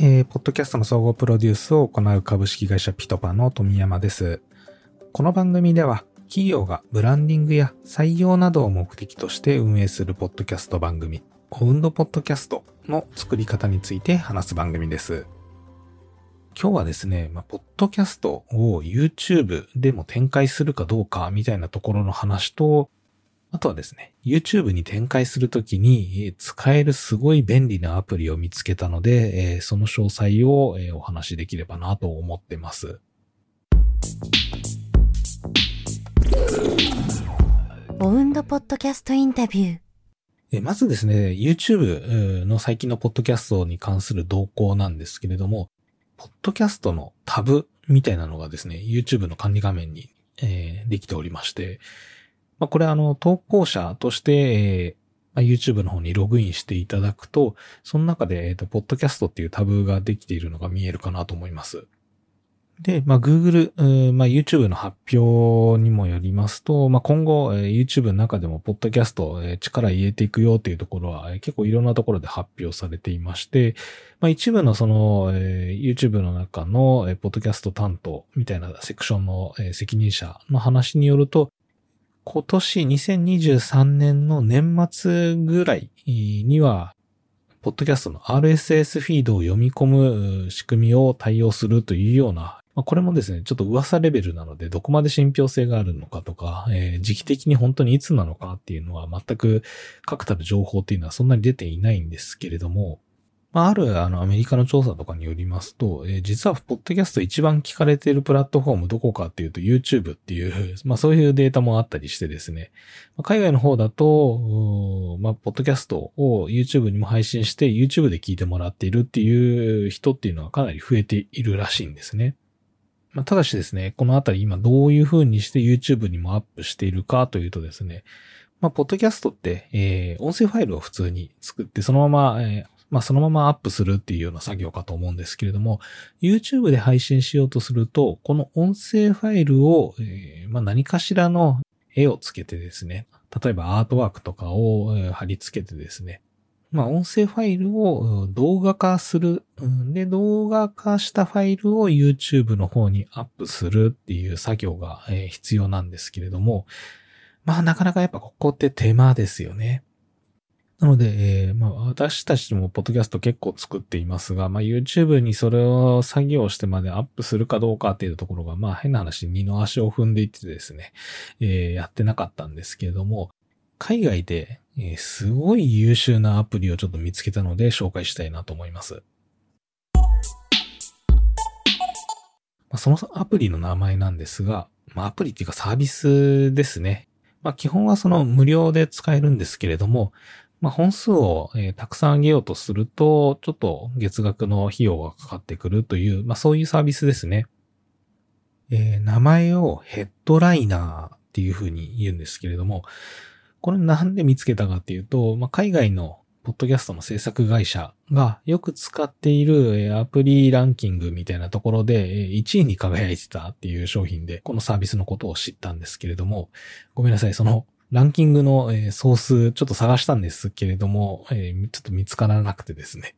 えー、ポッドキャストの総合プロデュースを行う株式会社ピトパの富山です。この番組では、企業がブランディングや採用などを目的として運営するポッドキャスト番組、オウンドポッドキャストの作り方について話す番組です。今日はですね、まあ、ポッドキャストを YouTube でも展開するかどうかみたいなところの話と、あとはですね、YouTube に展開するときに使えるすごい便利なアプリを見つけたので、その詳細をお話しできればなと思ってます。オウンドポッドキャストインタビュー。まずですね、YouTube の最近のポッドキャストに関する動向なんですけれども、ポッドキャストのタブみたいなのがですね、YouTube の管理画面に、えー、できておりまして、まあ、これあの、投稿者として、えー、YouTube の方にログインしていただくと、その中で、えっ、と、ポッドキャストっていうタブができているのが見えるかなと思います。で、まあ、Google、まあ、YouTube の発表にもよりますと、まあ、今後、えー、YouTube の中でも、ポッドキャスト、えー、力入れていくよっていうところは、えー、結構いろんなところで発表されていまして、まあ、一部のその、えー、YouTube の中の、えー、ポッドキャスト担当みたいなセクションの、えー、責任者の話によると、今年2023年の年末ぐらいには、ポッドキャストの RSS フィードを読み込む仕組みを対応するというような、これもですね、ちょっと噂レベルなので、どこまで信憑性があるのかとか、えー、時期的に本当にいつなのかっていうのは全く確たる情報っていうのはそんなに出ていないんですけれども、まあ、あるあのアメリカの調査とかによりますと、えー、実はポッドキャスト一番聞かれているプラットフォームどこかっていうと YouTube っていう、まあそういうデータもあったりしてですね、まあ、海外の方だと、まあポッドキャストを YouTube にも配信して YouTube で聞いてもらっているっていう人っていうのはかなり増えているらしいんですね。まあ、ただしですね、このあたり今どういう風にして YouTube にもアップしているかというとですね、まあ、ポッドキャストって、えー、音声ファイルを普通に作って、そのまま、えー、まあそのままアップするっていうような作業かと思うんですけれども、YouTube で配信しようとすると、この音声ファイルを、えー、まあ何かしらの絵をつけてですね、例えばアートワークとかを貼り付けてですね、まあ音声ファイルを動画化する。で、動画化したファイルを YouTube の方にアップするっていう作業が必要なんですけれども、まあなかなかやっぱここって手間ですよね。なので、えー、まあ、私たちもポッドキャスト結構作っていますが、まあ、YouTube にそれを作業してまでアップするかどうかっていうところが、まあ、変な話、二の足を踏んでいってですね、えー、やってなかったんですけれども、海外で、えー、すごい優秀なアプリをちょっと見つけたので紹介したいなと思います。まあ、そのアプリの名前なんですが、まあ、アプリっていうかサービスですね。まあ、基本はその無料で使えるんですけれども、まあ、本数を、えー、たくさん上げようとすると、ちょっと月額の費用がかかってくるという、まあ、そういうサービスですね。えー、名前をヘッドライナーっていうふうに言うんですけれども、これなんで見つけたかっていうと、まあ、海外のポッドキャストの制作会社がよく使っているアプリランキングみたいなところで1位に輝いてたっていう商品で、このサービスのことを知ったんですけれども、ごめんなさい、そのランキングの、えー、ソース、ちょっと探したんですけれども、えー、ちょっと見つからなくてですね、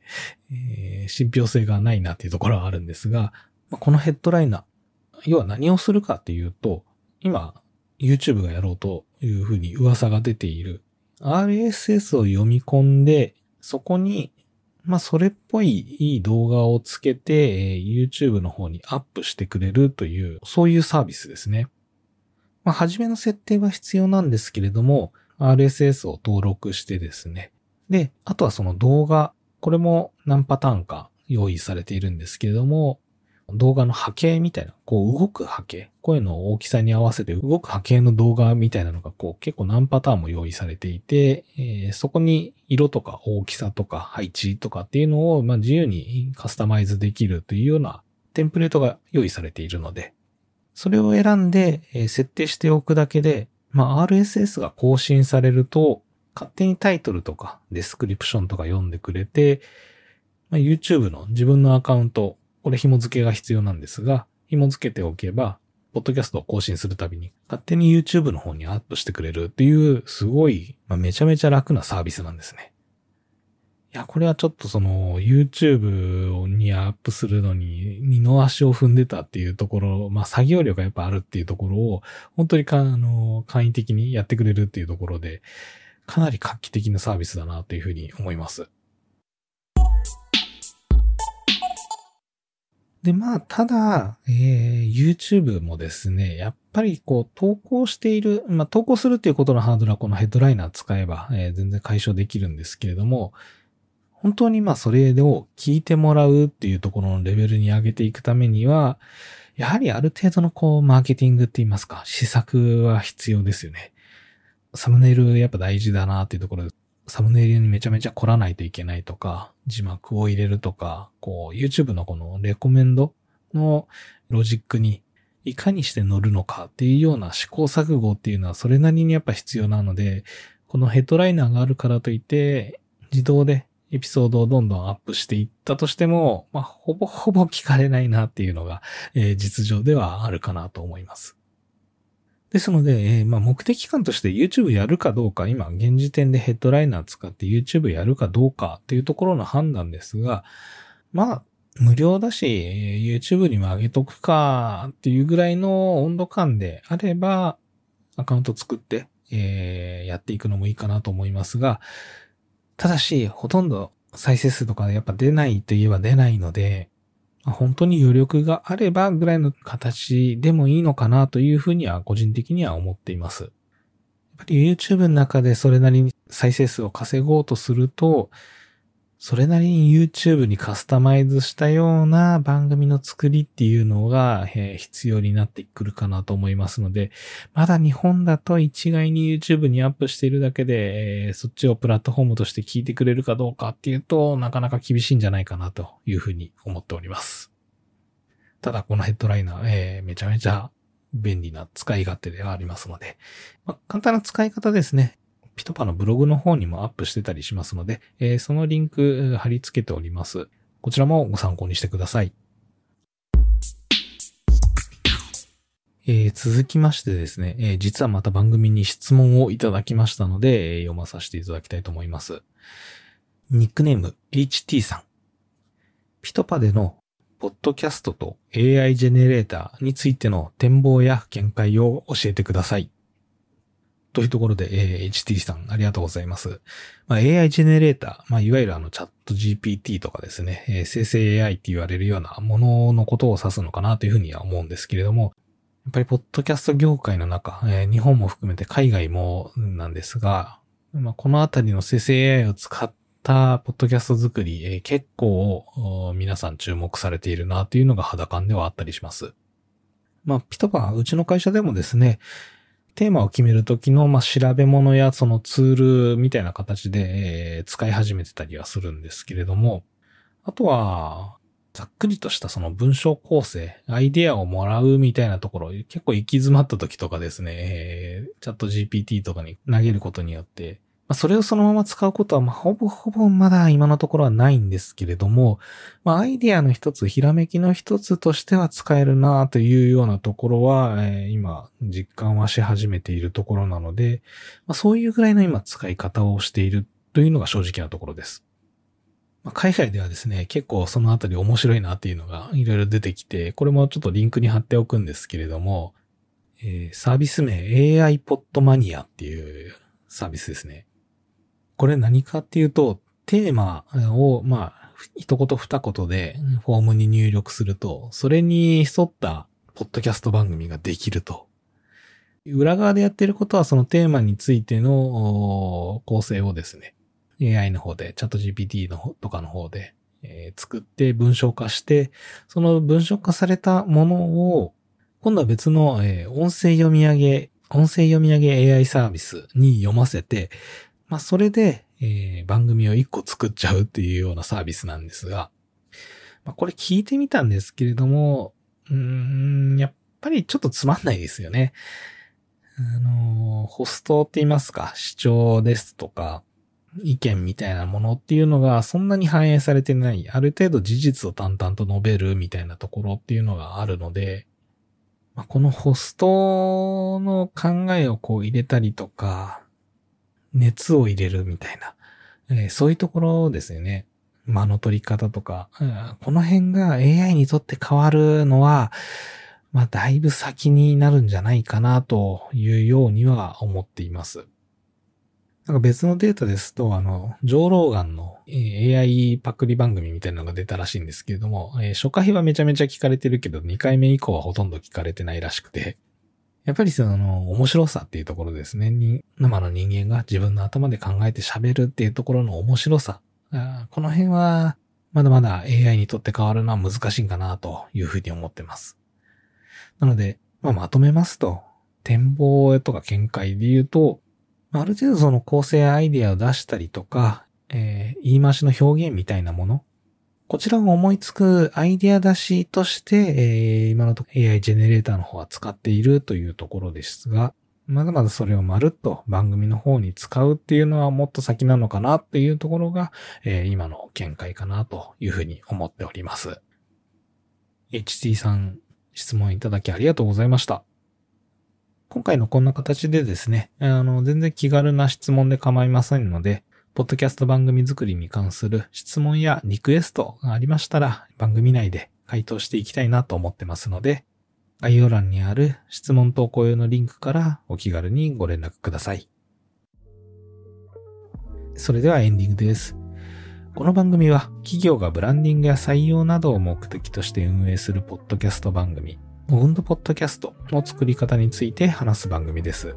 えー、信憑性がないなっていうところはあるんですが、まあ、このヘッドライナー、要は何をするかっていうと、今、YouTube がやろうというふうに噂が出ている RSS を読み込んで、そこに、まあ、それっぽいいい動画をつけて、えー、YouTube の方にアップしてくれるという、そういうサービスですね。まあ、初めの設定は必要なんですけれども、RSS を登録してですね。で、あとはその動画、これも何パターンか用意されているんですけれども、動画の波形みたいな、こう動く波形、声の大きさに合わせて動く波形の動画みたいなのがこう結構何パターンも用意されていて、えー、そこに色とか大きさとか配置とかっていうのをまあ自由にカスタマイズできるというようなテンプレートが用意されているので、それを選んで、え設定しておくだけで、まあ、RSS が更新されると、勝手にタイトルとか description とか読んでくれて、まあ、YouTube の自分のアカウント、これ紐付けが必要なんですが、紐付けておけば、ポッドキャストを更新するたびに、勝手に YouTube の方にアップしてくれるっていう、すごい、まあ、めちゃめちゃ楽なサービスなんですね。いや、これはちょっとその YouTube にアップするのに二の足を踏んでたっていうところ、まあ作業量がやっぱあるっていうところを本当にか、あの、簡易的にやってくれるっていうところで、かなり画期的なサービスだなというふうに思います。で、まあ、ただ、えー、YouTube もですね、やっぱりこう、投稿している、まあ、投稿するっていうことのハードルはこのヘッドライナー使えば、えー、全然解消できるんですけれども、本当にまあ、それを聞いてもらうっていうところのレベルに上げていくためには、やはりある程度のこう、マーケティングって言いますか、施策は必要ですよね。サムネイルやっぱ大事だなっていうところで、サムネイルにめちゃめちゃ凝らないといけないとか、字幕を入れるとか、こう、YouTube のこのレコメンドのロジックにいかにして乗るのかっていうような試行錯誤っていうのはそれなりにやっぱ必要なので、このヘッドライナーがあるからといって、自動でエピソードをどんどんアップしていったとしても、まあ、ほぼほぼ聞かれないなっていうのが、えー、実情ではあるかなと思います。ですので、えー、まあ、目的感として YouTube やるかどうか、今、現時点でヘッドライナー使って YouTube やるかどうかっていうところの判断ですが、まあ、無料だし、YouTube にも上げとくかっていうぐらいの温度感であれば、アカウント作って、えー、やっていくのもいいかなと思いますが、ただし、ほとんど再生数とかやっぱ出ないといえば出ないので、本当に余力があればぐらいの形でもいいのかなというふうには個人的には思っています。やっぱり YouTube の中でそれなりに再生数を稼ごうとすると、それなりに YouTube にカスタマイズしたような番組の作りっていうのが、え、必要になってくるかなと思いますので、まだ日本だと一概に YouTube にアップしているだけで、え、そっちをプラットフォームとして聞いてくれるかどうかっていうと、なかなか厳しいんじゃないかなというふうに思っております。ただこのヘッドライナー、えー、めちゃめちゃ便利な使い勝手ではありますので、まあ、簡単な使い方ですね。ピトパのブログの方にもアップしてたりしますので、えー、そのリンク貼り付けております。こちらもご参考にしてください。えー、続きましてですね、えー、実はまた番組に質問をいただきましたので、えー、読まさせていただきたいと思います。ニックネーム HT さん。ピトパでのポッドキャストと AI ジェネレーターについての展望や見解を教えてください。というところで、えー、HT さん、ありがとうございます。まあ、AI ジェネレーター、まあ、いわゆるあのチャット GPT とかですね、えー、生成 AI って言われるようなもののことを指すのかなというふうには思うんですけれども、やっぱりポッドキャスト業界の中、えー、日本も含めて海外もなんですが、まあ、このあたりの生成 AI を使ったポッドキャスト作り、えー、結構皆さん注目されているなというのが肌感ではあったりします。まあ、ピトパン、うちの会社でもですね、テーマを決めるときの、まあ、調べ物やそのツールみたいな形で、えー、使い始めてたりはするんですけれども、あとは、ざっくりとしたその文章構成、アイデアをもらうみたいなところ、結構行き詰まった時とかですね、えー、チャット GPT とかに投げることによって、まあ、それをそのまま使うことは、まあ、ほぼほぼまだ今のところはないんですけれども、まあ、アイディアの一つ、ひらめきの一つとしては使えるなというようなところは、えー、今、実感はし始めているところなので、まあ、そういうぐらいの今使い方をしているというのが正直なところです。ま、海外ではですね、結構そのあたり面白いなっていうのがいろいろ出てきて、これもちょっとリンクに貼っておくんですけれども、えー、サービス名 AI ポットマニアっていうサービスですね。これ何かっていうと、テーマを、まあ、一言二言でフォームに入力すると、それに沿ったポッドキャスト番組ができると。裏側でやってることはそのテーマについての構成をですね、AI の方で、チャット GPT のとかの方で、えー、作って文章化して、その文章化されたものを、今度は別の、えー、音声読み上げ、音声読み上げ AI サービスに読ませて、まあ、それで、えー、番組を一個作っちゃうっていうようなサービスなんですが、まあ、これ聞いてみたんですけれども、うーん、やっぱりちょっとつまんないですよね。あの、ホストって言いますか、主張ですとか、意見みたいなものっていうのがそんなに反映されてない、ある程度事実を淡々と述べるみたいなところっていうのがあるので、まあ、このホストの考えをこう入れたりとか、熱を入れるみたいな、えー、そういうところですよね。間の取り方とか、うん、この辺が AI にとって変わるのは、まあ、だいぶ先になるんじゃないかなというようには思っています。なんか別のデータですと、あの、ジョー・ローガンの AI パクリ番組みたいなのが出たらしいんですけれども、初回はめちゃめちゃ聞かれてるけど、2回目以降はほとんど聞かれてないらしくて、やっぱりその、面白さっていうところですね。生の人間が自分の頭で考えて喋るっていうところの面白さ。この辺は、まだまだ AI にとって変わるのは難しいかなというふうに思ってます。なので、まあ、まとめますと、展望とか見解で言うと、ある程度その構成アイデアを出したりとか、えー、言い回しの表現みたいなもの、こちらを思いつくアイデア出しとして、えー、今のところ AI ジェネレーターの方は使っているというところですが、まだまだそれをまるっと番組の方に使うっていうのはもっと先なのかなっていうところが、えー、今の見解かなというふうに思っております。HT さん、質問いただきありがとうございました。今回のこんな形でですね、あの、全然気軽な質問で構いませんので、ポッドキャスト番組作りに関する質問やリクエストがありましたら、番組内で回答していきたいなと思ってますので、概要欄にある質問投稿用のリンクからお気軽にご連絡ください。それではエンディングです。この番組は企業がブランディングや採用などを目的として運営するポッドキャスト番組オウンドポッドキャストの作り方について話す番組です。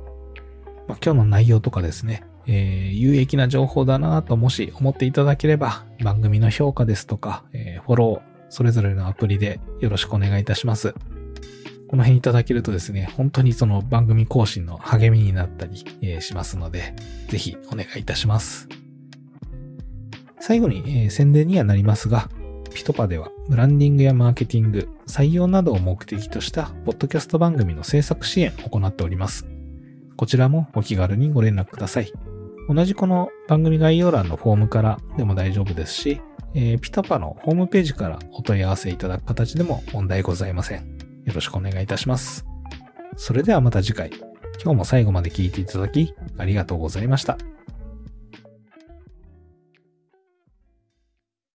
まあ、今日の内容とかですね、えー、有益な情報だなともし思っていただければ、番組の評価ですとか、えー、フォロー、それぞれのアプリでよろしくお願いいたします。この辺いただけるとですね、本当にその番組更新の励みになったり、えー、しますので、ぜひお願いいたします。最後に、えー、宣伝にはなりますが、ピトパではブランディングやマーケティング、採用などを目的としたポッドキャスト番組の制作支援を行っております。こちらもお気軽にご連絡ください。同じこの番組概要欄のフォームからでも大丈夫ですし、えー、ピタパのホームページからお問い合わせいただく形でも問題ございません。よろしくお願いいたします。それではまた次回。今日も最後まで聴いていただきありがとうございました。